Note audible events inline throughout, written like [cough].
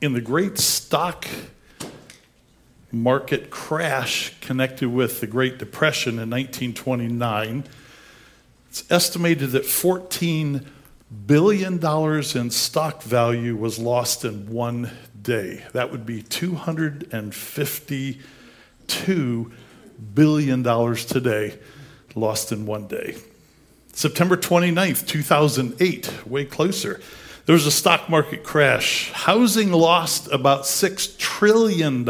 in the great stock market crash connected with the Great Depression in 1929, it's estimated that $14 billion in stock value was lost in one day. That would be $252 billion today lost in one day. September 29th, 2008, way closer. There was a stock market crash. Housing lost about $6 trillion,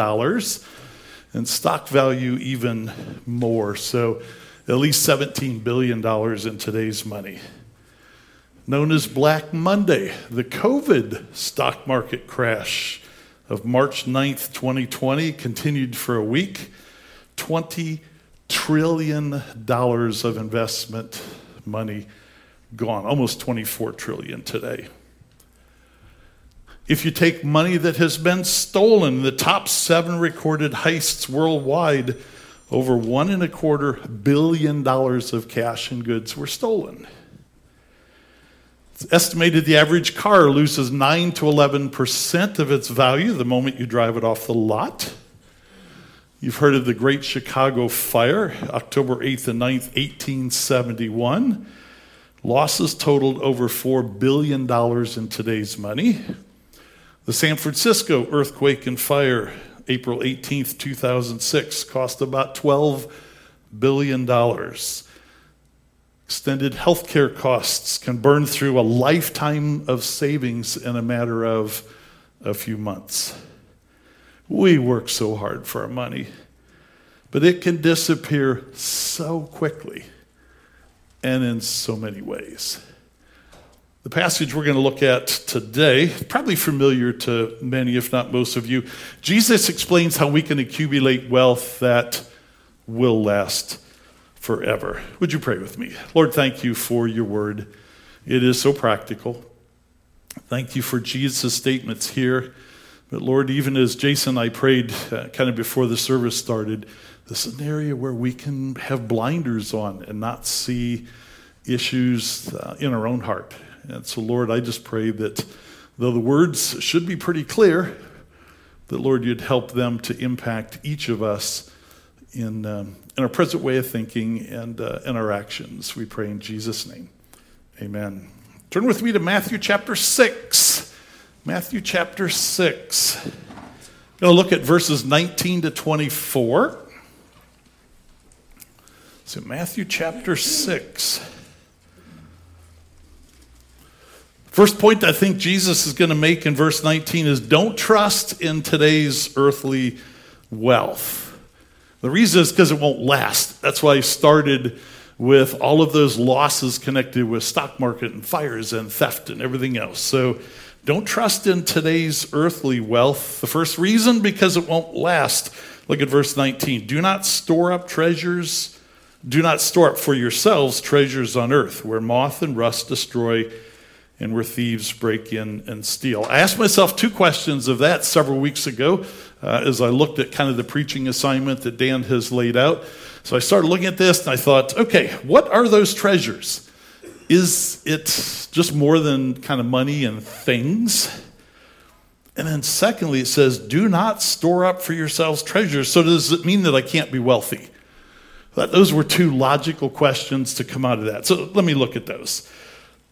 and stock value even more. So, at least $17 billion in today's money. Known as Black Monday, the COVID stock market crash of March 9th, 2020 continued for a week. $20 trillion of investment money gone, almost 24 trillion today. If you take money that has been stolen, the top seven recorded heists worldwide, over one and a quarter billion dollars of cash and goods were stolen. It's estimated the average car loses 9 to 11% of its value the moment you drive it off the lot. You've heard of the Great Chicago Fire, October 8th and 9th, 1871. Losses totaled over $4 billion in today's money. The San Francisco earthquake and fire, April 18th, 2006, cost about $12 billion. Extended health care costs can burn through a lifetime of savings in a matter of a few months. We work so hard for our money, but it can disappear so quickly and in so many ways. The passage we're going to look at today, probably familiar to many, if not most of you, Jesus explains how we can accumulate wealth that will last forever. Would you pray with me? Lord, thank you for your word. It is so practical. Thank you for Jesus' statements here but Lord, even as Jason and I prayed uh, kind of before the service started, this is an area where we can have blinders on and not see issues uh, in our own heart. And so, Lord, I just pray that though the words should be pretty clear, that, Lord, you'd help them to impact each of us in, um, in our present way of thinking and uh, in our actions. We pray in Jesus' name. Amen. Turn with me to Matthew chapter 6. Matthew chapter 6. I'm going to look at verses 19 to 24. So, Matthew chapter 6. First point I think Jesus is going to make in verse 19 is don't trust in today's earthly wealth. The reason is because it won't last. That's why he started with all of those losses connected with stock market and fires and theft and everything else. So don't trust in today's earthly wealth. The first reason, because it won't last. Look at verse 19. Do not store up treasures, do not store up for yourselves treasures on earth, where moth and rust destroy and where thieves break in and steal. I asked myself two questions of that several weeks ago uh, as I looked at kind of the preaching assignment that Dan has laid out. So I started looking at this and I thought, okay, what are those treasures? Is it just more than kind of money and things? And then, secondly, it says, do not store up for yourselves treasures. So, does it mean that I can't be wealthy? Those were two logical questions to come out of that. So, let me look at those.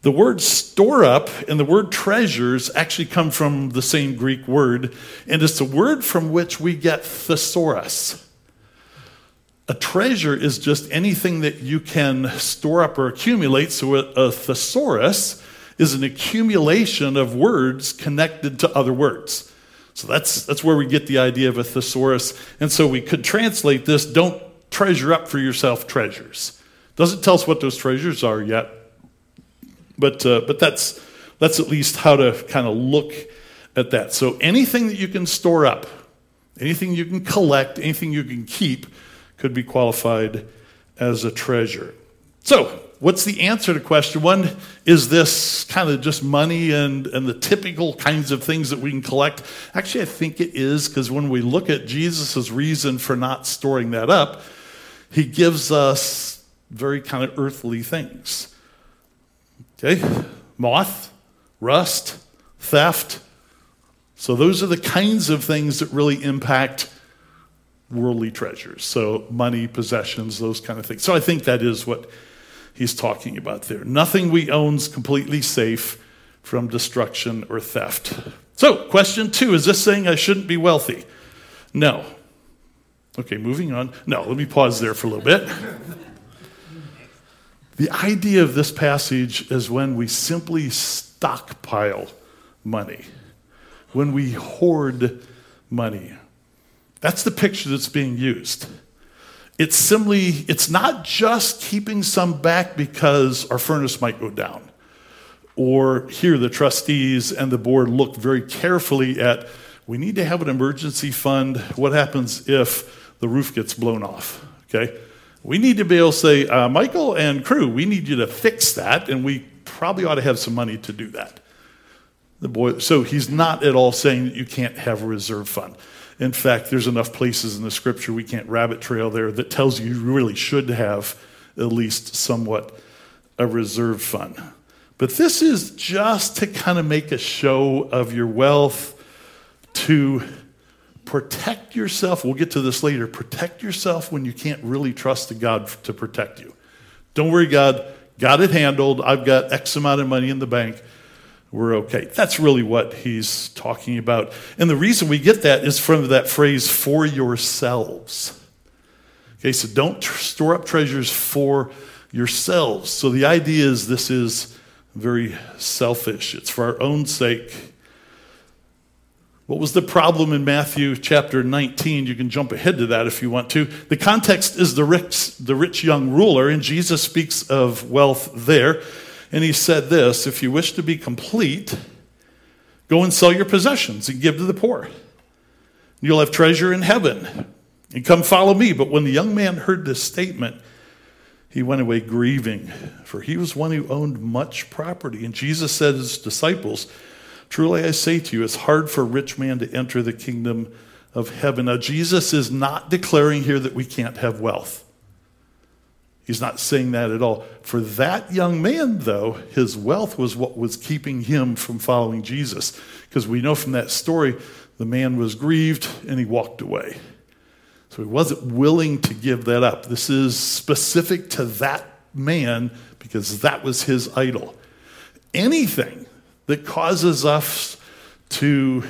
The word store up and the word treasures actually come from the same Greek word, and it's a word from which we get thesaurus. A treasure is just anything that you can store up or accumulate. So a thesaurus is an accumulation of words connected to other words. So that's, that's where we get the idea of a thesaurus. And so we could translate this don't treasure up for yourself treasures. Doesn't tell us what those treasures are yet, but, uh, but that's, that's at least how to kind of look at that. So anything that you can store up, anything you can collect, anything you can keep, could be qualified as a treasure. So, what's the answer to question one? Is this kind of just money and, and the typical kinds of things that we can collect? Actually, I think it is because when we look at Jesus' reason for not storing that up, he gives us very kind of earthly things. Okay? Moth, rust, theft, So, those are the kinds of things that really impact worldly treasures. So, money, possessions, those kind of things. So, I think that is what he's talking about there. Nothing we own is completely safe from destruction or theft. So, question two is this saying I shouldn't be wealthy? No. Okay, moving on. No, let me pause there for a little bit. The idea of this passage is when we simply stockpile money, when we hoard money. That's the picture that's being used. It's simply, it's not just keeping some back because our furnace might go down. Or here, the trustees and the board look very carefully at we need to have an emergency fund. What happens if the roof gets blown off? Okay? We need to be able to say, uh, Michael and crew, we need you to fix that, and we probably ought to have some money to do that. The boy, so he's not at all saying that you can't have a reserve fund. In fact, there's enough places in the scripture we can't rabbit trail there that tells you you really should have at least somewhat a reserve fund. But this is just to kind of make a show of your wealth, to protect yourself. We'll get to this later. Protect yourself when you can't really trust the God to protect you. Don't worry, God, got it handled. I've got X amount of money in the bank we're okay. That's really what he's talking about. And the reason we get that is from that phrase, for yourselves. Okay, so don't tr- store up treasures for yourselves. So the idea is this is very selfish, it's for our own sake. What was the problem in Matthew chapter 19? You can jump ahead to that if you want to. The context is the rich, the rich young ruler, and Jesus speaks of wealth there. And he said this If you wish to be complete, go and sell your possessions and give to the poor. You'll have treasure in heaven. And come follow me. But when the young man heard this statement, he went away grieving, for he was one who owned much property. And Jesus said to his disciples, Truly I say to you, it's hard for a rich man to enter the kingdom of heaven. Now, Jesus is not declaring here that we can't have wealth. He's not saying that at all. For that young man, though, his wealth was what was keeping him from following Jesus. Because we know from that story, the man was grieved and he walked away. So he wasn't willing to give that up. This is specific to that man because that was his idol. Anything that causes us to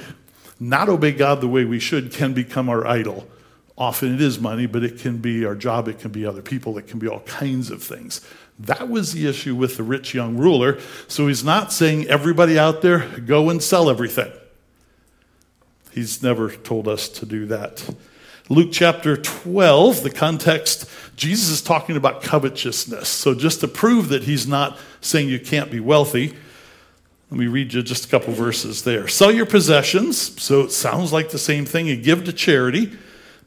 not obey God the way we should can become our idol. Often it is money, but it can be our job, it can be other people, it can be all kinds of things. That was the issue with the rich young ruler. So he's not saying, everybody out there, go and sell everything. He's never told us to do that. Luke chapter 12, the context, Jesus is talking about covetousness. So just to prove that he's not saying you can't be wealthy, let me read you just a couple verses there. Sell your possessions, so it sounds like the same thing, and give to charity.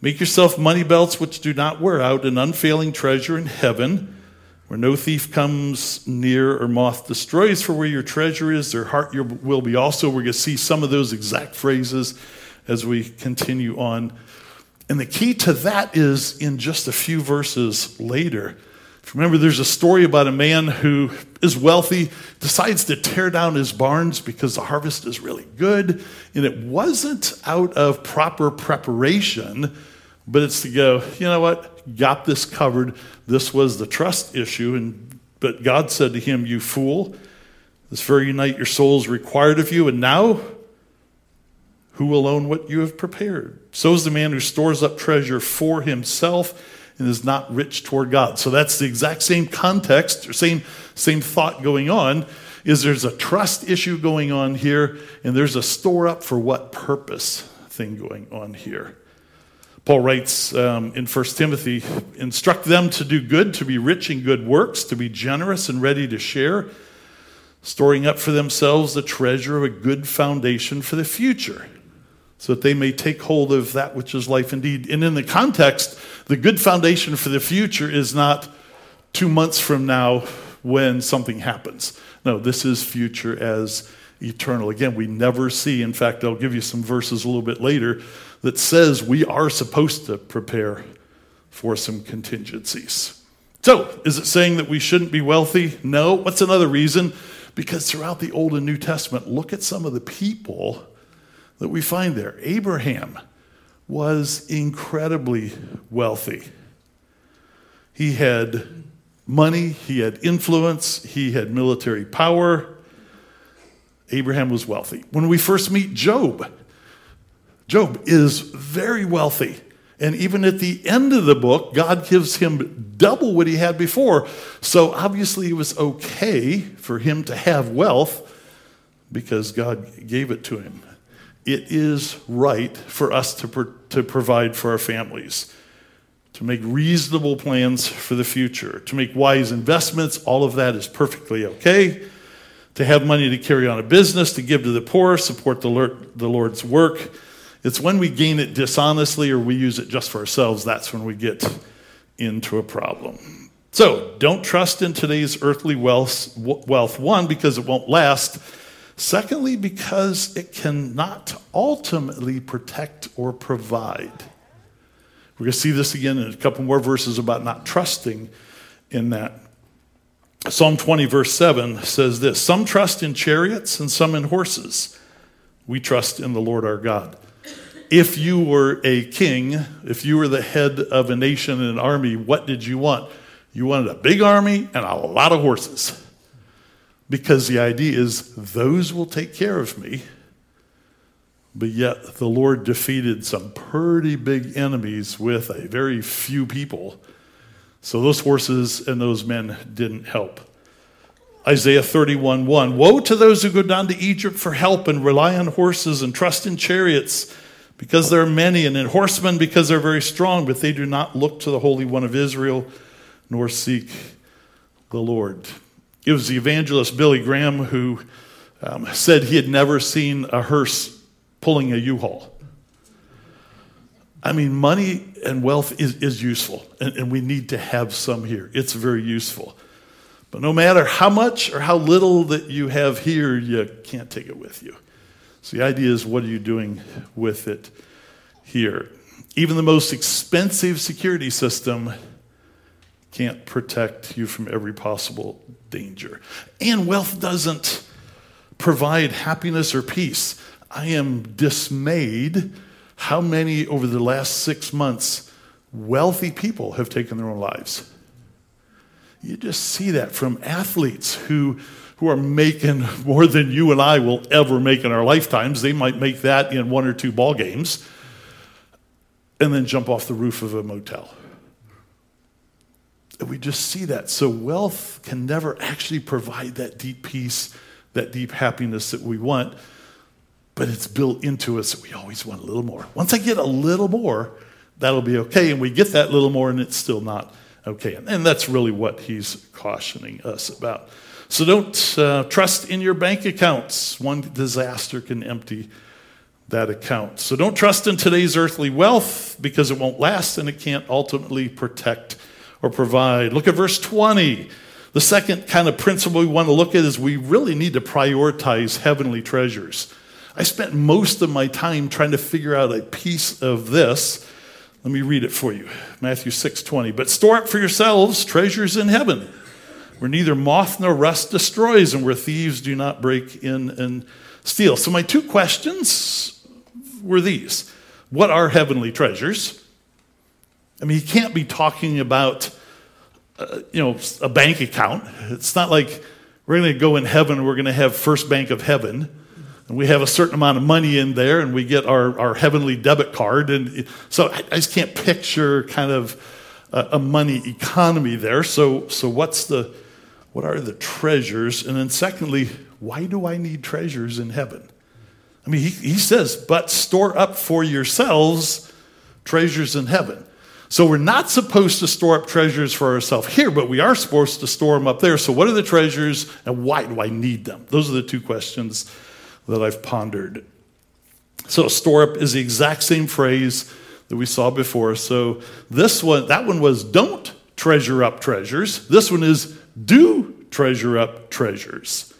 Make yourself money belts which do not wear out, an unfailing treasure in heaven, where no thief comes near or moth destroys. For where your treasure is, their heart your will be also. We're going to see some of those exact phrases as we continue on. And the key to that is in just a few verses later. Remember, there's a story about a man who is wealthy, decides to tear down his barns because the harvest is really good. And it wasn't out of proper preparation but it's to go, you know what? Got this covered. This was the trust issue. And, but God said to him, You fool, this very night your soul is required of you. And now, who will own what you have prepared? So is the man who stores up treasure for himself and is not rich toward God. So that's the exact same context, or same, same thought going on. Is there's a trust issue going on here, and there's a store up for what purpose thing going on here. Paul writes um, in 1 Timothy instruct them to do good, to be rich in good works, to be generous and ready to share, storing up for themselves the treasure of a good foundation for the future, so that they may take hold of that which is life indeed. And in the context, the good foundation for the future is not two months from now when something happens. No, this is future as eternal. Again, we never see, in fact, I'll give you some verses a little bit later that says we are supposed to prepare for some contingencies. So, is it saying that we shouldn't be wealthy? No. What's another reason? Because throughout the Old and New Testament, look at some of the people that we find there. Abraham was incredibly wealthy. He had money, he had influence, he had military power. Abraham was wealthy. When we first meet Job, Job is very wealthy. And even at the end of the book, God gives him double what he had before. So obviously, it was okay for him to have wealth because God gave it to him. It is right for us to, to provide for our families, to make reasonable plans for the future, to make wise investments. All of that is perfectly okay. To have money to carry on a business, to give to the poor, support the, Lord's work it's when we gain it dishonestly or we use it just for ourselves, that's when we get into a problem. So don't trust in today's earthly wealth, wealth one, because it won't last. Secondly, because it cannot ultimately protect or provide. We're going to see this again in a couple more verses about not trusting in that. Psalm 20, verse 7 says this Some trust in chariots and some in horses. We trust in the Lord our God if you were a king, if you were the head of a nation and an army, what did you want? You wanted a big army and a lot of horses. Because the idea is those will take care of me. But yet the Lord defeated some pretty big enemies with a very few people. So those horses and those men didn't help. Isaiah 31 1 Woe to those who go down to Egypt for help and rely on horses and trust in chariots because there are many, and in horsemen because they're very strong, but they do not look to the Holy One of Israel nor seek the Lord. It was the evangelist Billy Graham who um, said he had never seen a hearse pulling a U haul. I mean, money and wealth is, is useful, and, and we need to have some here. It's very useful. But no matter how much or how little that you have here, you can't take it with you. So the idea is what are you doing with it here? Even the most expensive security system can't protect you from every possible danger. And wealth doesn't provide happiness or peace. I am dismayed how many over the last six months wealthy people have taken their own lives. You just see that from athletes who who are making more than you and I will ever make in our lifetimes. They might make that in one or two ball games and then jump off the roof of a motel. We just see that. So wealth can never actually provide that deep peace, that deep happiness that we want, but it's built into us that we always want a little more. Once I get a little more, that'll be okay. And we get that little more, and it's still not okay. And that's really what he's cautioning us about. So don't uh, trust in your bank accounts. One disaster can empty that account. So don't trust in today's earthly wealth because it won't last and it can't ultimately protect or provide. Look at verse 20. The second kind of principle we want to look at is we really need to prioritize heavenly treasures. I spent most of my time trying to figure out a piece of this. Let me read it for you. Matthew 6:20. But store up for yourselves treasures in heaven where neither moth nor rust destroys, and where thieves do not break in and steal. So, my two questions were these What are heavenly treasures? I mean, he can't be talking about, uh, you know, a bank account. It's not like we're going to go in heaven and we're going to have First Bank of Heaven and we have a certain amount of money in there and we get our, our heavenly debit card. And so I, I just can't picture kind of a, a money economy there. So, so what's the what are the treasures? And then, secondly, why do I need treasures in heaven? I mean, he, he says, but store up for yourselves treasures in heaven. So we're not supposed to store up treasures for ourselves here, but we are supposed to store them up there. So, what are the treasures and why do I need them? Those are the two questions that I've pondered. So, store up is the exact same phrase that we saw before. So, this one, that one was don't treasure up treasures. This one is do treasure up treasures.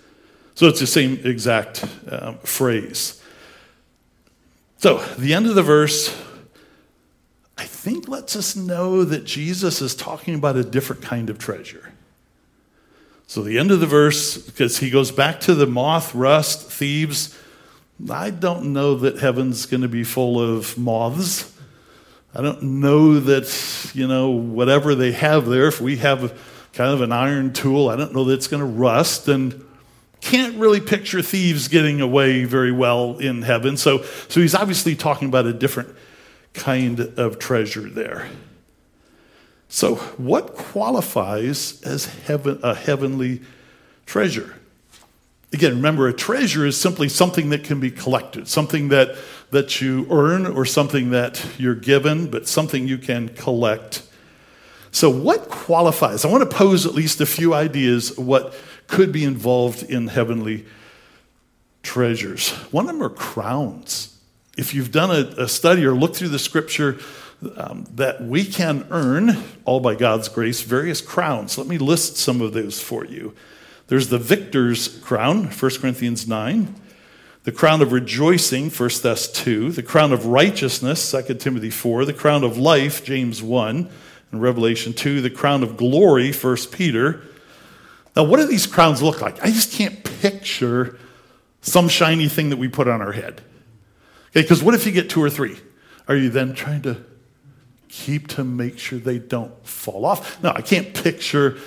So it's the same exact um, phrase. So the end of the verse, think, lets us know that Jesus is talking about a different kind of treasure. So the end of the verse, because he goes back to the moth, rust, thieves, I don't know that heaven's going to be full of moths. I don't know that, you know, whatever they have there, if we have kind of an iron tool, I don't know that it's going to rust. And can't really picture thieves getting away very well in heaven. So, so he's obviously talking about a different kind of treasure there. So, what qualifies as heaven, a heavenly treasure? Again, remember, a treasure is simply something that can be collected, something that, that you earn or something that you're given, but something you can collect. So, what qualifies? I want to pose at least a few ideas what could be involved in heavenly treasures. One of them are crowns. If you've done a, a study or looked through the scripture, um, that we can earn, all by God's grace, various crowns. Let me list some of those for you. There's the victor's crown, 1 Corinthians 9. The crown of rejoicing, 1 Thess 2. The crown of righteousness, 2 Timothy 4. The crown of life, James 1 and Revelation 2. The crown of glory, 1 Peter. Now, what do these crowns look like? I just can't picture some shiny thing that we put on our head. Okay, because what if you get two or three? Are you then trying to keep to make sure they don't fall off? No, I can't picture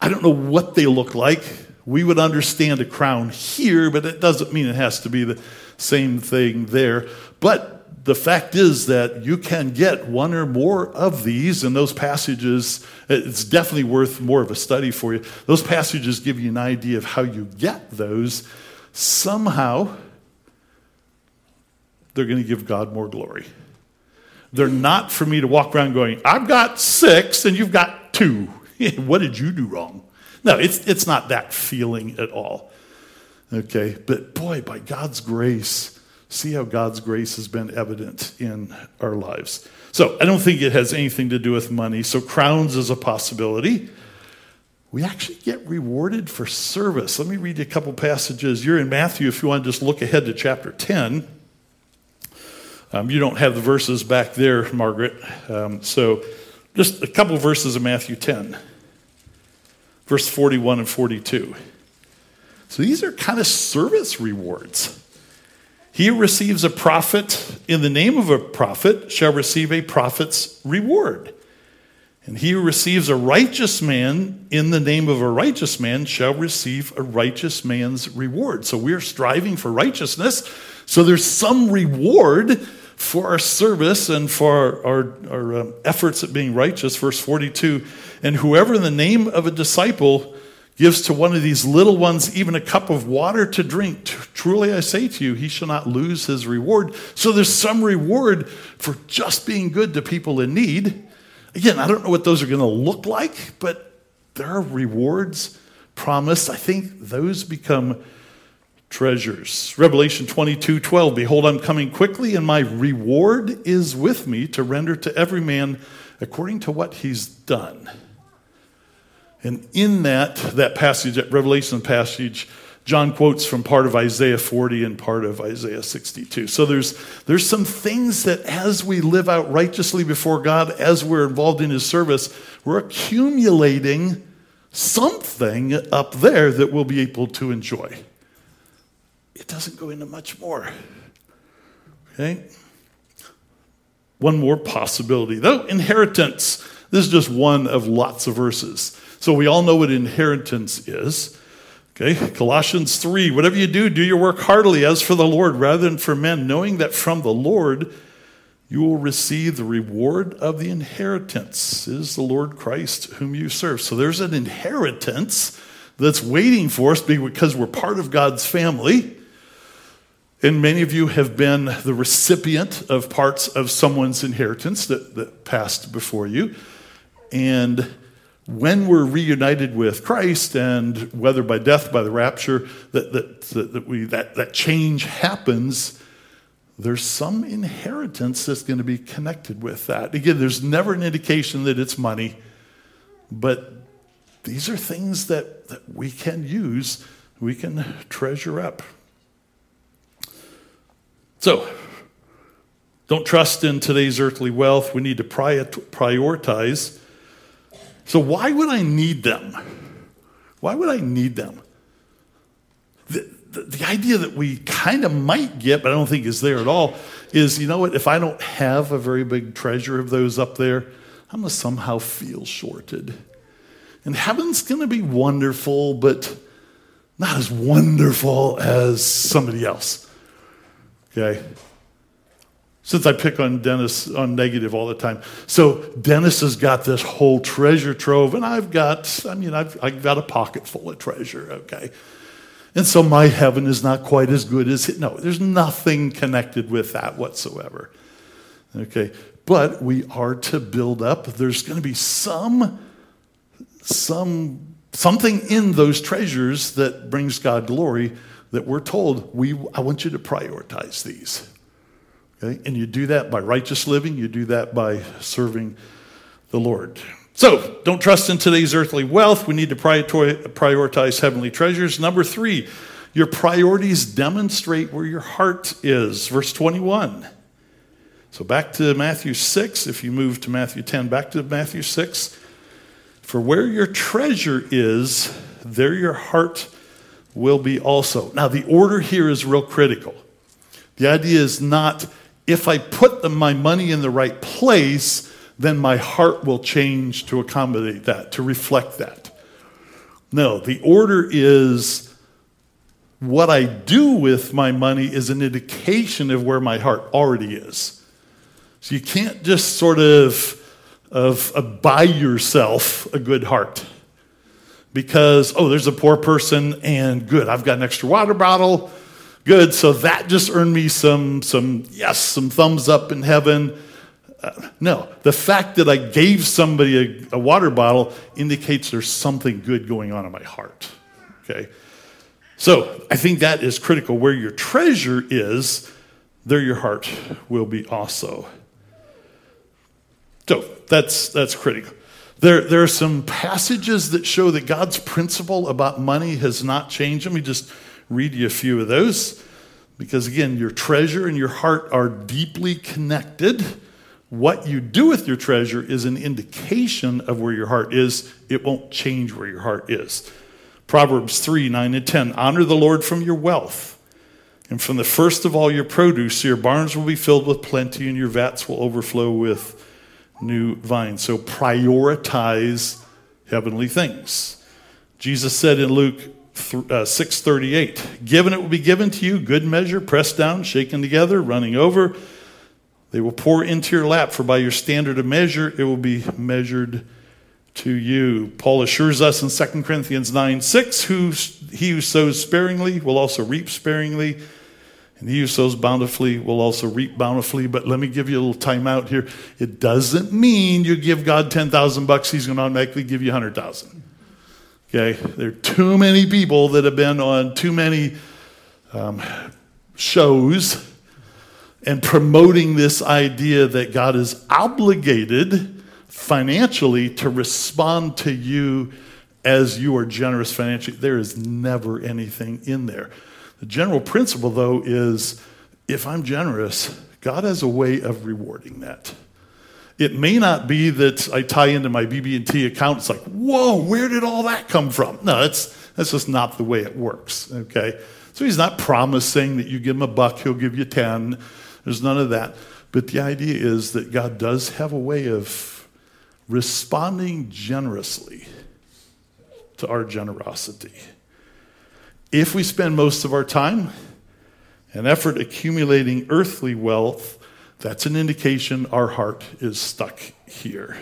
I don't know what they look like. We would understand a crown here, but it doesn't mean it has to be the same thing there. But the fact is that you can get one or more of these, and those passages, it's definitely worth more of a study for you. Those passages give you an idea of how you get those. Somehow, they're going to give God more glory. They're not for me to walk around going, I've got six and you've got two. [laughs] what did you do wrong? No, it's, it's not that feeling at all. Okay, but boy, by God's grace, see how God's grace has been evident in our lives. So I don't think it has anything to do with money. So crowns is a possibility. We actually get rewarded for service. Let me read you a couple passages. You're in Matthew if you want to just look ahead to chapter 10. Um, you don't have the verses back there, Margaret. Um, so just a couple verses of Matthew 10 verse 41 and 42. So these are kind of service rewards. He who receives a prophet in the name of a prophet shall receive a prophet's reward. And he who receives a righteous man in the name of a righteous man shall receive a righteous man's reward. So we're striving for righteousness. So there's some reward for our service and for our, our, um, efforts at being righteous. Verse 42 and whoever in the name of a disciple gives to one of these little ones even a cup of water to drink, truly I say to you, he shall not lose his reward. So there's some reward for just being good to people in need. Again, I don't know what those are going to look like, but there are rewards promised. I think those become treasures. Revelation 22 12 Behold, I'm coming quickly, and my reward is with me to render to every man according to what he's done. And in that, that passage, that Revelation passage, John quotes from part of Isaiah 40 and part of Isaiah 62. So there's, there's some things that as we live out righteously before God, as we're involved in His service, we're accumulating something up there that we'll be able to enjoy. It doesn't go into much more. Okay? One more possibility, though inheritance. This is just one of lots of verses. So we all know what inheritance is. Okay, Colossians 3 Whatever you do, do your work heartily as for the Lord rather than for men, knowing that from the Lord you will receive the reward of the inheritance. It is the Lord Christ whom you serve. So there's an inheritance that's waiting for us because we're part of God's family. And many of you have been the recipient of parts of someone's inheritance that, that passed before you. And when we're reunited with Christ, and whether by death, by the rapture, that, that, that, that, we, that, that change happens, there's some inheritance that's going to be connected with that. Again, there's never an indication that it's money, but these are things that, that we can use, we can treasure up. So, don't trust in today's earthly wealth. We need to prioritize so, why would I need them? Why would I need them? the, the idea that we kind of might get, but I don't think is there at all, is you know what? If I don't have a very big treasure of those up there, I'm going to somehow feel shorted. And heaven's going to be wonderful, but not as wonderful as somebody else. Okay? Since I pick on Dennis on negative all the time. So Dennis has got this whole treasure trove, and I've got, I mean, I've, I've got a pocket full of treasure, okay? And so my heaven is not quite as good as it. No, there's nothing connected with that whatsoever. Okay, but we are to build up. There's going to be some, some, something in those treasures that brings God glory that we're told we. I want you to prioritize these. Okay, and you do that by righteous living. You do that by serving the Lord. So, don't trust in today's earthly wealth. We need to prioritize heavenly treasures. Number three, your priorities demonstrate where your heart is. Verse 21. So, back to Matthew 6, if you move to Matthew 10, back to Matthew 6. For where your treasure is, there your heart will be also. Now, the order here is real critical. The idea is not if I put the, my money in the right place, then my heart will change to accommodate that, to reflect that. No, the order is what I do with my money is an indication of where my heart already is. So you can't just sort of, of, of buy yourself a good heart because, oh, there's a poor person and good, I've got an extra water bottle. Good, so that just earned me some, some yes, some thumbs up in heaven uh, no, the fact that I gave somebody a, a, water bottle indicates there's something good going on in my heart. Okay? So I think that is critical. Where your treasure is, there your heart will be also. So that's, that's critical. There, there are some passages that show that God's principle about money has not changed. Let me just read you a few of those. Because again, your treasure and your heart are deeply connected. What you do with your treasure is an indication of where your heart is. It won't change where your heart is. Proverbs 3 9 and 10. Honor the Lord from your wealth, and from the first of all your produce, your barns will be filled with plenty, and your vats will overflow with new vines. So prioritize heavenly things. Jesus said in Luke uh, 6:38, "Given it will be given to you, good measure, pressed down, shaken together, running over." They will pour into your lap, for by your standard of measure, it will be measured to you. Paul assures us in 2 Corinthians 9 6, who, he who sows sparingly will also reap sparingly, and he who sows bountifully will also reap bountifully. But let me give you a little time out here. It doesn't mean you give God 10,000 bucks, he's going to automatically give you 100,000. Okay? There are too many people that have been on too many um, shows and promoting this idea that God is obligated financially to respond to you as you are generous financially. There is never anything in there. The general principle, though, is if I'm generous, God has a way of rewarding that. It may not be that I tie into my BB&T account. It's like, whoa, where did all that come from? No, that's, that's just not the way it works, okay? So he's not promising that you give him a buck, he'll give you 10 there's none of that. But the idea is that God does have a way of responding generously to our generosity. If we spend most of our time and effort accumulating earthly wealth, that's an indication our heart is stuck here.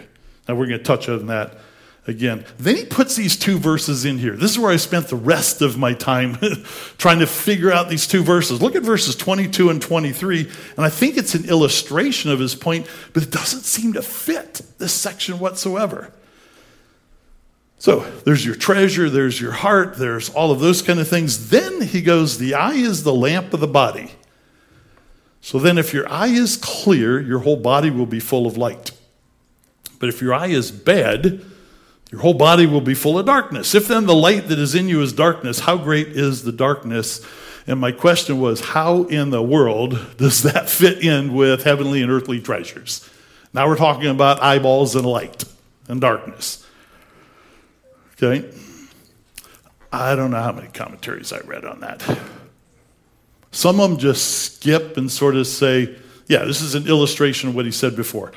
Now, we're going to touch on that again. Then he puts these two verses in here. This is where I spent the rest of my time [laughs] trying to figure out these two verses. Look at verses 22 and 23, and I think it's an illustration of his point, but it doesn't seem to fit this section whatsoever. So there's your treasure, there's your heart, there's all of those kind of things. Then he goes, The eye is the lamp of the body. So then, if your eye is clear, your whole body will be full of light. But if your eye is bad, your whole body will be full of darkness. If then the light that is in you is darkness, how great is the darkness? And my question was, how in the world does that fit in with heavenly and earthly treasures? Now we're talking about eyeballs and light and darkness. Okay? I don't know how many commentaries I read on that. Some of them just skip and sort of say, yeah, this is an illustration of what he said before.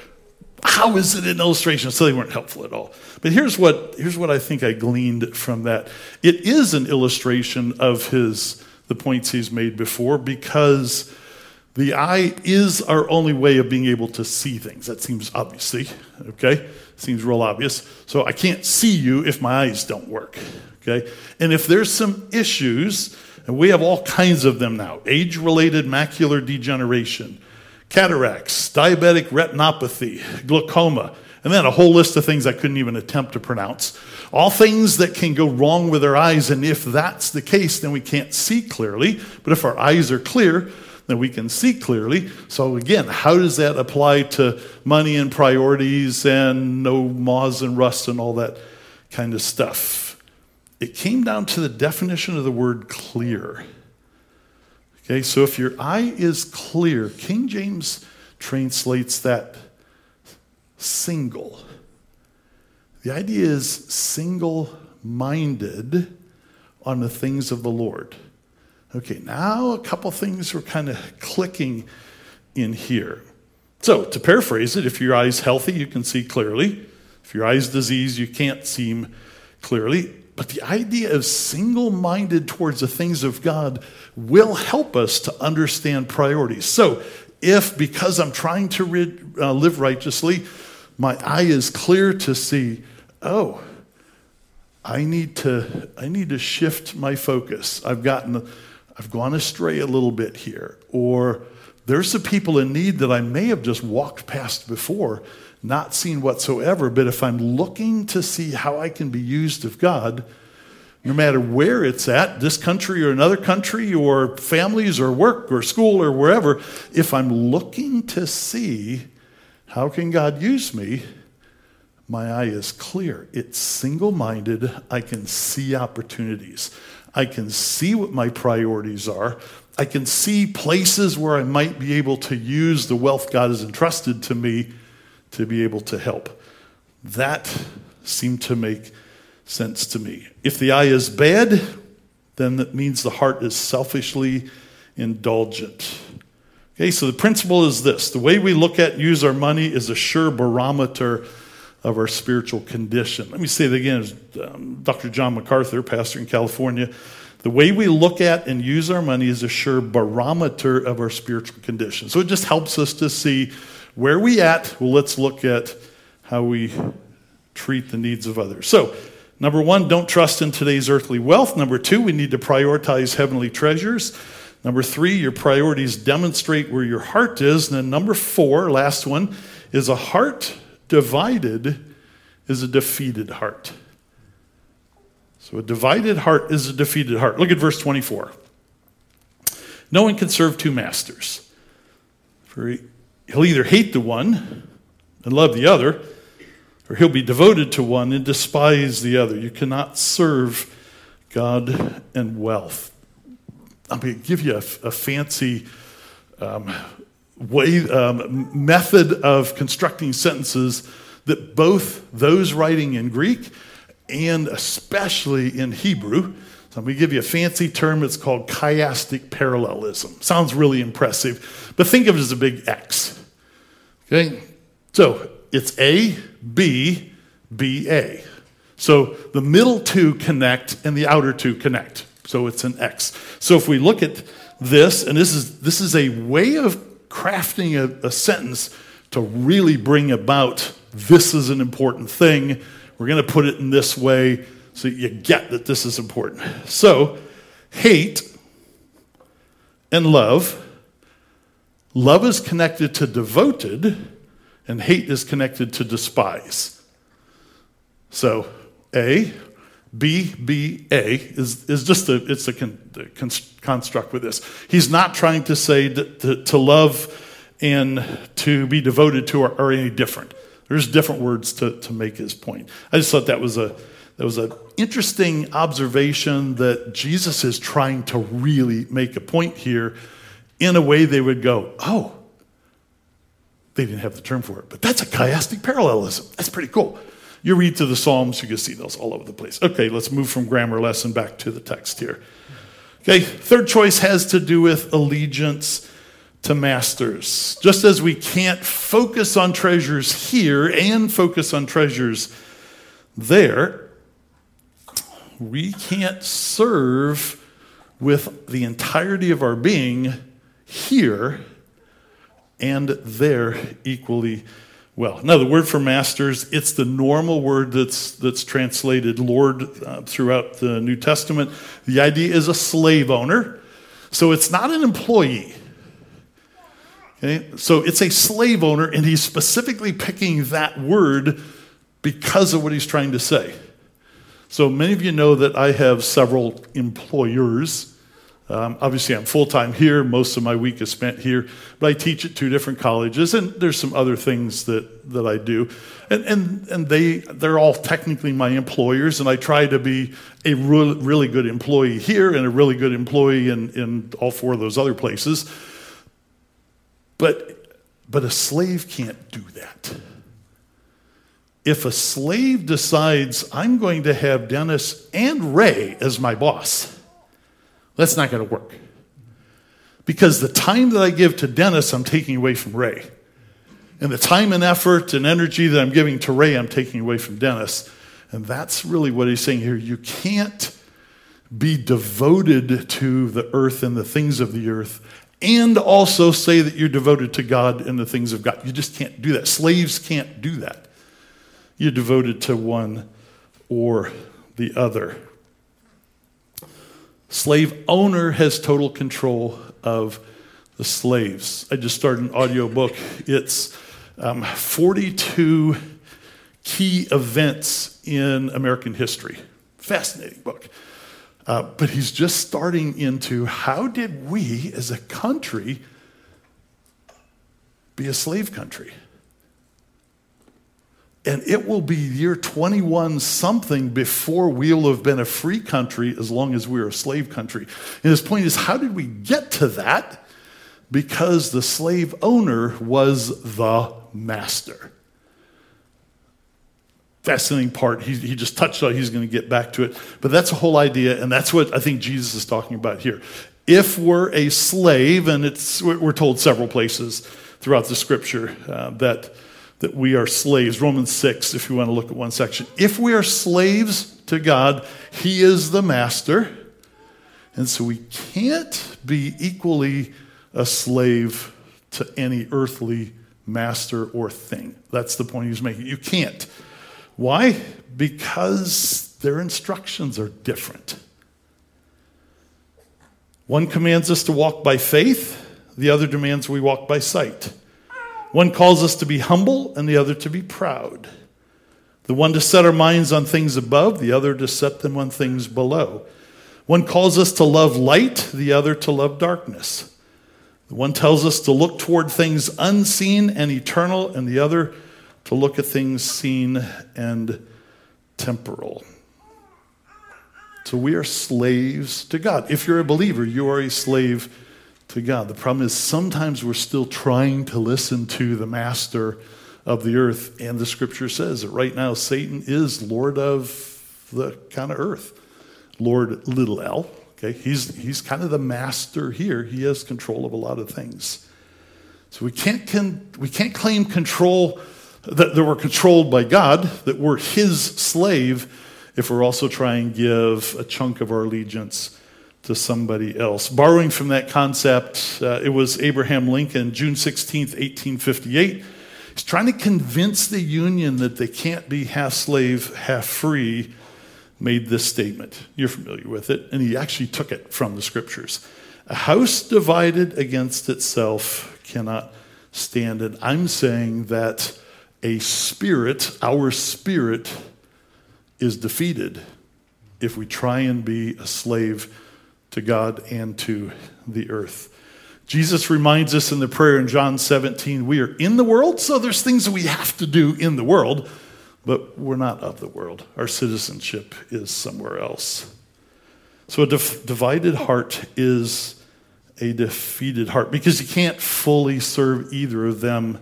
How is it an illustration? So they weren't helpful at all. But here's what, here's what I think I gleaned from that. It is an illustration of his the points he's made before because the eye is our only way of being able to see things. That seems obviously, okay? Seems real obvious. So I can't see you if my eyes don't work, okay? And if there's some issues, and we have all kinds of them now age related macular degeneration, cataracts, diabetic retinopathy, glaucoma, and then a whole list of things I couldn't even attempt to pronounce. All things that can go wrong with our eyes, and if that's the case, then we can't see clearly. But if our eyes are clear, then we can see clearly. So, again, how does that apply to money and priorities and no moths and rust and all that kind of stuff? It came down to the definition of the word clear. Okay, so if your eye is clear, King James translates that single. The idea is single minded on the things of the Lord. Okay, now a couple things are kind of clicking in here. So, to paraphrase it, if your eye's healthy, you can see clearly. If your eye's diseased, you can't see clearly. But the idea of single minded towards the things of God will help us to understand priorities. So, if because I'm trying to rid, uh, live righteously, my eye is clear to see, oh, I need to, I need to shift my focus. I've gotten, I've gone astray a little bit here. Or there's some people in need that I may have just walked past before, not seen whatsoever. But if I'm looking to see how I can be used of God, no matter where it's at, this country or another country, or families or work or school or wherever, if I'm looking to see how can God use me, my eye is clear. It's single minded. I can see opportunities. I can see what my priorities are. I can see places where I might be able to use the wealth God has entrusted to me to be able to help. That seemed to make sense to me. If the eye is bad, then that means the heart is selfishly indulgent. Okay, so the principle is this the way we look at use our money is a sure barometer of our spiritual condition. Let me say it again. Um, Dr. John MacArthur, pastor in California, the way we look at and use our money is a sure barometer of our spiritual condition. So it just helps us to see where we at. Well, let's look at how we treat the needs of others. So, number one, don't trust in today's earthly wealth. Number two, we need to prioritize heavenly treasures. Number three, your priorities demonstrate where your heart is. And then number four, last one, is a heart divided is a defeated heart. So a divided heart is a defeated heart. Look at verse 24. No one can serve two masters. For he'll either hate the one and love the other, or he'll be devoted to one and despise the other. You cannot serve God and wealth. I'm going to give you a, a fancy um, way, um, method of constructing sentences that both those writing in Greek and especially in Hebrew, so I'm going to give you a fancy term. It's called chiastic parallelism. Sounds really impressive, but think of it as a big X. Okay? So it's A, B, B, A. So the middle two connect and the outer two connect. So it's an X. So if we look at this, and this is, this is a way of crafting a, a sentence to really bring about this is an important thing. We're going to put it in this way so you get that this is important. So, hate and love. Love is connected to devoted, and hate is connected to despise. So, A, B, B, A is, is just a, it's a con, construct with this. He's not trying to say that to, to love and to be devoted to are, are, any different. There's different words to, to make his point. I just thought that was a that was an interesting observation that Jesus is trying to really make a point here in a way they would go, oh, they didn't have the term for it, but that's a chiastic parallelism. That's pretty cool. You read through the Psalms, you can see those all over the place. Okay, let's move from grammar lesson back to the text here. Okay, third choice has to do with allegiance to masters. Just as we can't focus on treasures here and focus on treasures there, we can't serve with the entirety of our being here and there equally well. Now, the word for masters, it's the normal word that's, that's translated Lord uh, throughout the New Testament. The idea is a slave owner. So it's not an employee. Okay? So it's a slave owner, and he's specifically picking that word because of what he's trying to say. So many of you know that I have several employers. Um, obviously, I'm full time here. Most of my week is spent here, but I teach at two different colleges, and there's some other things that, that I do. And, and, and they, they're all technically my employers, and I try to be a really, really good employee here and a really good employee in, in all four of those other places. But, but a slave can't do that. If a slave decides, I'm going to have Dennis and Ray as my boss, that's not going to work. Because the time that I give to Dennis, I'm taking away from Ray. And the time and effort and energy that I'm giving to Ray, I'm taking away from Dennis. And that's really what he's saying here. You can't be devoted to the earth and the things of the earth and also say that you're devoted to God and the things of God. You just can't do that. Slaves can't do that. You're devoted to one or the other. Slave owner has total control of the slaves. I just started an audio book. It's um, 42 key events in American history. Fascinating book. Uh, but he's just starting into how did we as a country be a slave country? And it will be year 21 something before we'll have been a free country as long as we're a slave country. And his point is how did we get to that? Because the slave owner was the master. Fascinating part. He, he just touched on he's going to get back to it. But that's the whole idea, and that's what I think Jesus is talking about here. If we're a slave, and it's, we're told several places throughout the scripture uh, that that we are slaves. Romans 6, if you want to look at one section. If we are slaves to God, He is the master. And so we can't be equally a slave to any earthly master or thing. That's the point he's making. You can't. Why? Because their instructions are different. One commands us to walk by faith, the other demands we walk by sight. One calls us to be humble and the other to be proud. The one to set our minds on things above, the other to set them on things below. One calls us to love light, the other to love darkness. The one tells us to look toward things unseen and eternal, and the other to look at things seen and temporal. So we are slaves to God. If you're a believer, you are a slave to God. The problem is sometimes we're still trying to listen to the master of the earth, and the scripture says that right now Satan is Lord of the kind of earth. Lord little l. Okay, he's he's kind of the master here. He has control of a lot of things. So we can't can, we can't claim control that, that we're controlled by God, that we're his slave, if we're also trying to give a chunk of our allegiance to somebody else. Borrowing from that concept, uh, it was Abraham Lincoln, June 16th, 1858. He's trying to convince the Union that they can't be half slave, half free, made this statement. You're familiar with it. And he actually took it from the scriptures. A house divided against itself cannot stand. And I'm saying that a spirit, our spirit, is defeated if we try and be a slave to God and to the earth. Jesus reminds us in the prayer in John 17 we are in the world, so there's things we have to do in the world, but we're not of the world. Our citizenship is somewhere else. So a dif- divided heart is a defeated heart because you can't fully serve either of them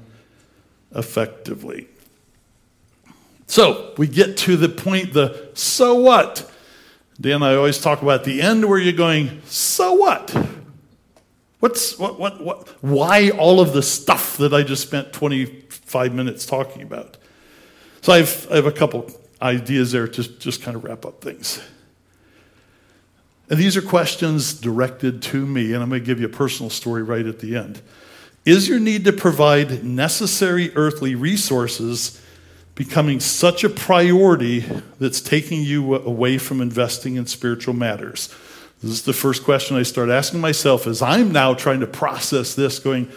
effectively. So we get to the point the so what? Dan, I always talk about the end where you're going, so what? What's what what what why all of the stuff that I just spent 25 minutes talking about? So I have I have a couple ideas there to just kind of wrap up things. And these are questions directed to me, and I'm going to give you a personal story right at the end. Is your need to provide necessary earthly resources becoming such a priority that's taking you away from investing in spiritual matters? This is the first question I start asking myself as I'm now trying to process this, going,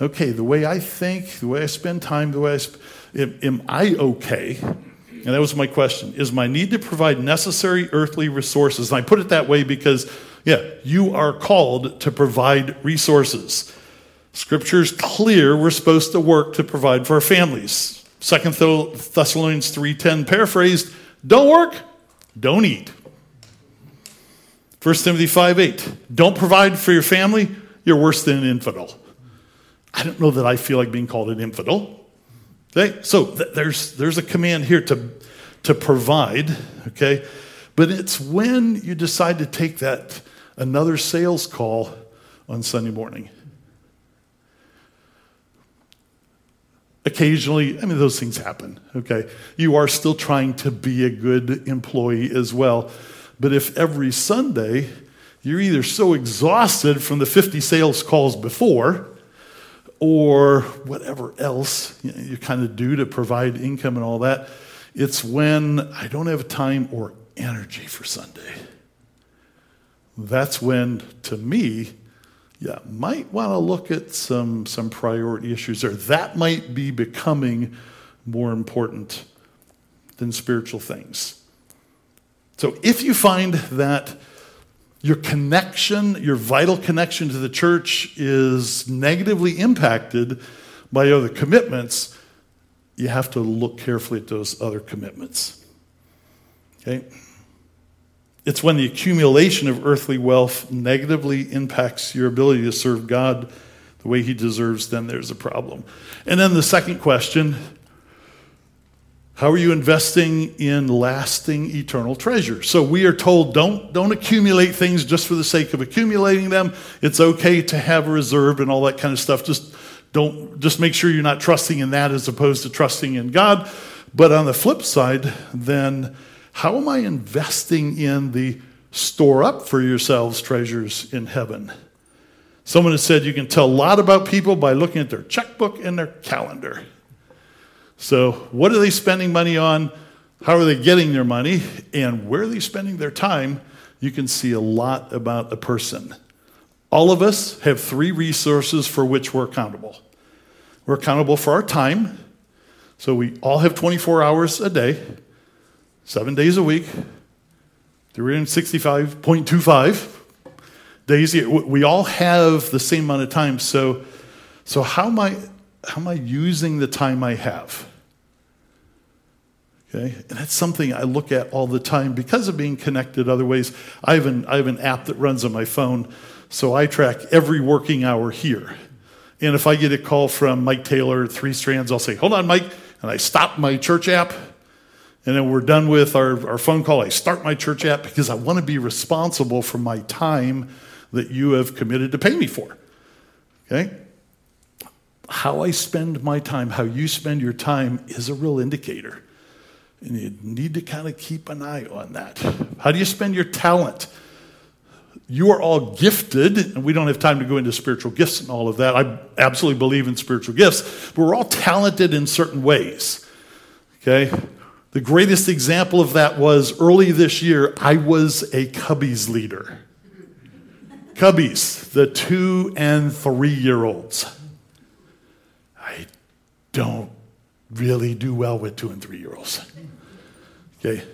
okay, the way I think, the way I spend time, the way I sp- am, am I okay? And that was my question. Is my need to provide necessary earthly resources? And I put it that way because, yeah, you are called to provide resources. Scripture's clear we're supposed to work to provide for our families. Second Thessalonians 3:10 paraphrased, don't work, don't eat. 1 Timothy 5 8. Don't provide for your family, you're worse than an infidel. I don't know that I feel like being called an infidel. Okay? So th- there's, there's a command here to, to provide, okay? But it's when you decide to take that another sales call on Sunday morning. Occasionally, I mean, those things happen, okay? You are still trying to be a good employee as well. But if every Sunday you're either so exhausted from the 50 sales calls before or whatever else you, know, you kind of do to provide income and all that, it's when I don't have time or energy for Sunday. That's when, to me, yeah, might want to look at some, some priority issues there. That might be becoming more important than spiritual things. So if you find that your connection, your vital connection to the church is negatively impacted by other commitments, you have to look carefully at those other commitments. Okay? It's when the accumulation of earthly wealth negatively impacts your ability to serve God the way He deserves, then there's a problem. And then the second question how are you investing in lasting eternal treasure? So we are told don't, don't accumulate things just for the sake of accumulating them. It's okay to have a reserve and all that kind of stuff. Just don't just make sure you're not trusting in that as opposed to trusting in God. But on the flip side, then how am I investing in the store up for yourselves treasures in heaven? Someone has said you can tell a lot about people by looking at their checkbook and their calendar. So, what are they spending money on? How are they getting their money? And where are they spending their time? You can see a lot about a person. All of us have three resources for which we're accountable. We're accountable for our time. So, we all have 24 hours a day, seven days a week, 365.25 days. We all have the same amount of time. So, so how am I how am I using the time I have? Okay? And that's something I look at all the time because of being connected other ways. I have, an, I have an app that runs on my phone, so I track every working hour here. And if I get a call from Mike Taylor Three Strands, I'll say, Hold on, Mike. And I stop my church app. And then we're done with our, our phone call. I start my church app because I want to be responsible for my time that you have committed to pay me for. Okay? How I spend my time, how you spend your time is a real indicator. And you need to kind of keep an eye on that. How do you spend your talent? You are all gifted, and we don't have time to go into spiritual gifts and all of that. I absolutely believe in spiritual gifts, but we're all talented in certain ways. Okay? The greatest example of that was early this year, I was a Cubbies leader. Cubbies, the two and three year olds. I don't really do well with two and three year olds. Okay.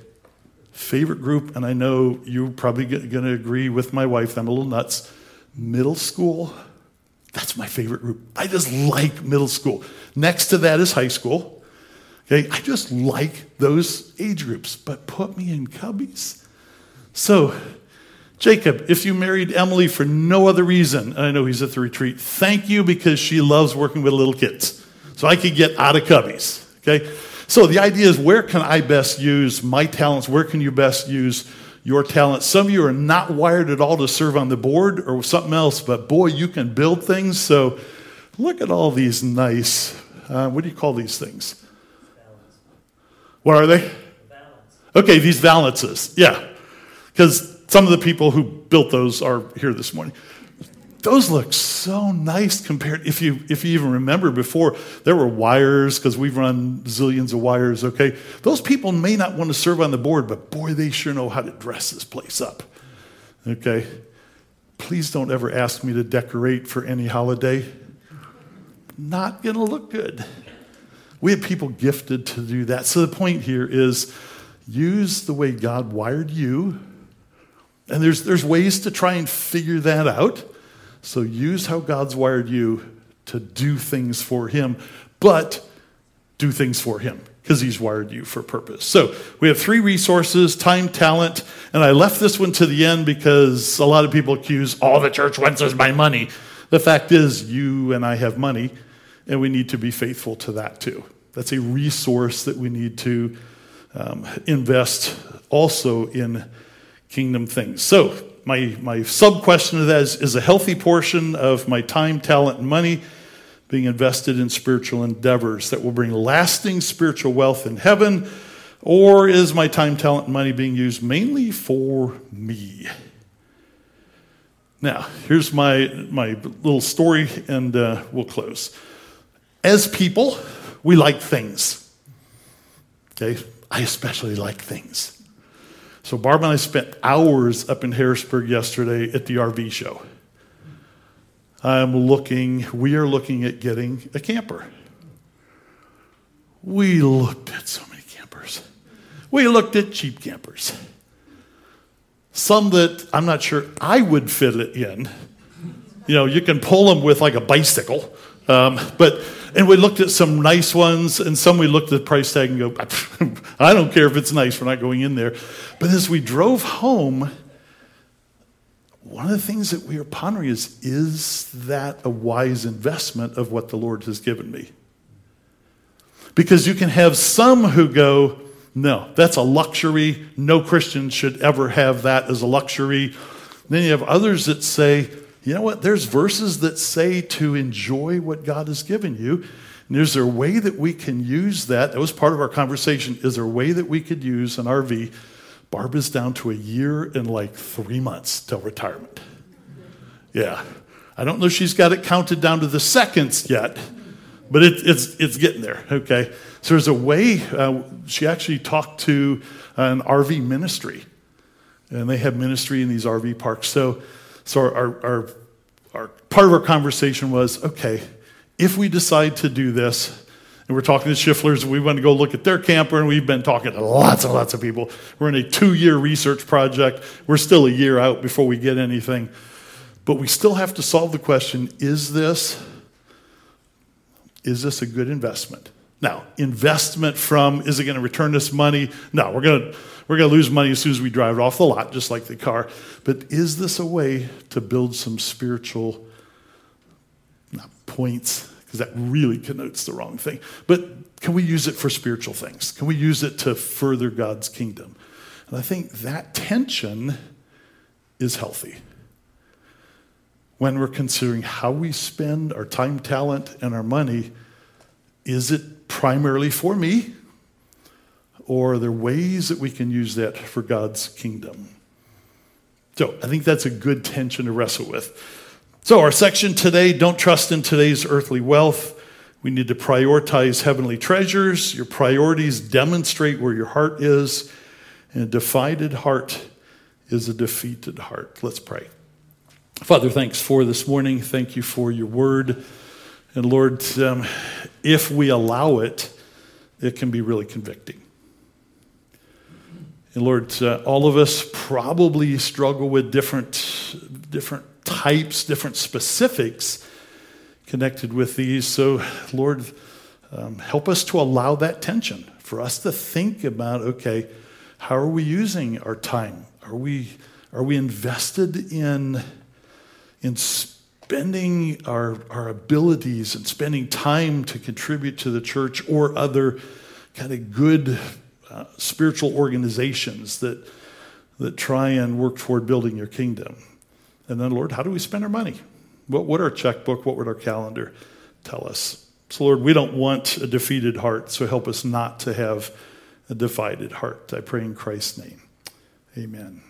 Favorite group, and I know you're probably going to agree with my wife, I'm a little nuts. Middle school, that's my favorite group. I just like middle school. Next to that is high school. Okay, I just like those age groups, but put me in cubbies. So, Jacob, if you married Emily for no other reason, I know he's at the retreat, thank you because she loves working with little kids. So I could get out of cubbies. Okay? So the idea is where can I best use my talents? Where can you best use your talents? Some of you are not wired at all to serve on the board or something else, but boy, you can build things. So look at all these nice, uh, what do you call these things? What are they? Okay, these valances. Yeah. Because some of the people who built those are here this morning. Those look so nice compared if you if you even remember before there were wires because we've run zillions of wires, okay? Those people may not want to serve on the board, but boy, they sure know how to dress this place up. Okay? Please don't ever ask me to decorate for any holiday. Not gonna look good. We have people gifted to do that. So the point here is use the way God wired you. And there's, there's ways to try and figure that out. So use how God's wired you to do things for Him, but do things for Him because He's wired you for purpose. So we have three resources time, talent, and I left this one to the end because a lot of people accuse all the church wants is my money. The fact is, you and I have money, and we need to be faithful to that too. That's a resource that we need to um, invest also in kingdom things. So, my, my sub question to that is Is a healthy portion of my time, talent, and money being invested in spiritual endeavors that will bring lasting spiritual wealth in heaven? Or is my time, talent, and money being used mainly for me? Now, here's my, my little story, and uh, we'll close. As people, we like things. Okay? I especially like things. So Barb and I spent hours up in Harrisburg yesterday at the RV show. I'm looking, we are looking at getting a camper. We looked at so many campers. We looked at cheap campers. Some that I'm not sure I would fit it in. You know, you can pull them with like a bicycle. Um, but and we looked at some nice ones, and some we looked at the price tag and go, [laughs] I don't care if it's nice, we're not going in there. But as we drove home, one of the things that we are pondering is is that a wise investment of what the Lord has given me? Because you can have some who go, no, that's a luxury. No Christian should ever have that as a luxury. Then you have others that say, you know what? There's verses that say to enjoy what God has given you. And is there a way that we can use that? That was part of our conversation. Is there a way that we could use an RV? Barb is down to a year and like three months till retirement. Yeah. I don't know she's got it counted down to the seconds yet, but it, it's, it's getting there, okay? So there's a way, uh, she actually talked to an RV ministry, and they have ministry in these RV parks. So so our, our, our, part of our conversation was okay, if we decide to do this, and we're talking to Schifflers, we want to go look at their camper, and we've been talking to lots and lots of people. We're in a two year research project. We're still a year out before we get anything. But we still have to solve the question is this, is this a good investment? Now, investment from is it going to return us money? No, we're going to we're going to lose money as soon as we drive it off the lot, just like the car. But is this a way to build some spiritual not points? Because that really connotes the wrong thing. But can we use it for spiritual things? Can we use it to further God's kingdom? And I think that tension is healthy when we're considering how we spend our time, talent, and our money. Is it primarily for me? Or are there ways that we can use that for God's kingdom? So I think that's a good tension to wrestle with. So, our section today don't trust in today's earthly wealth. We need to prioritize heavenly treasures. Your priorities demonstrate where your heart is. And a divided heart is a defeated heart. Let's pray. Father, thanks for this morning. Thank you for your word. And Lord, um, if we allow it, it can be really convicting. And Lord, uh, all of us probably struggle with different, different types, different specifics connected with these. So, Lord, um, help us to allow that tension for us to think about okay, how are we using our time? Are we, are we invested in, in spending our, our abilities and spending time to contribute to the church or other kind of good uh, spiritual organizations that, that try and work toward building your kingdom. And then, Lord, how do we spend our money? What would our checkbook, what would our calendar tell us? So, Lord, we don't want a defeated heart, so help us not to have a divided heart. I pray in Christ's name. Amen.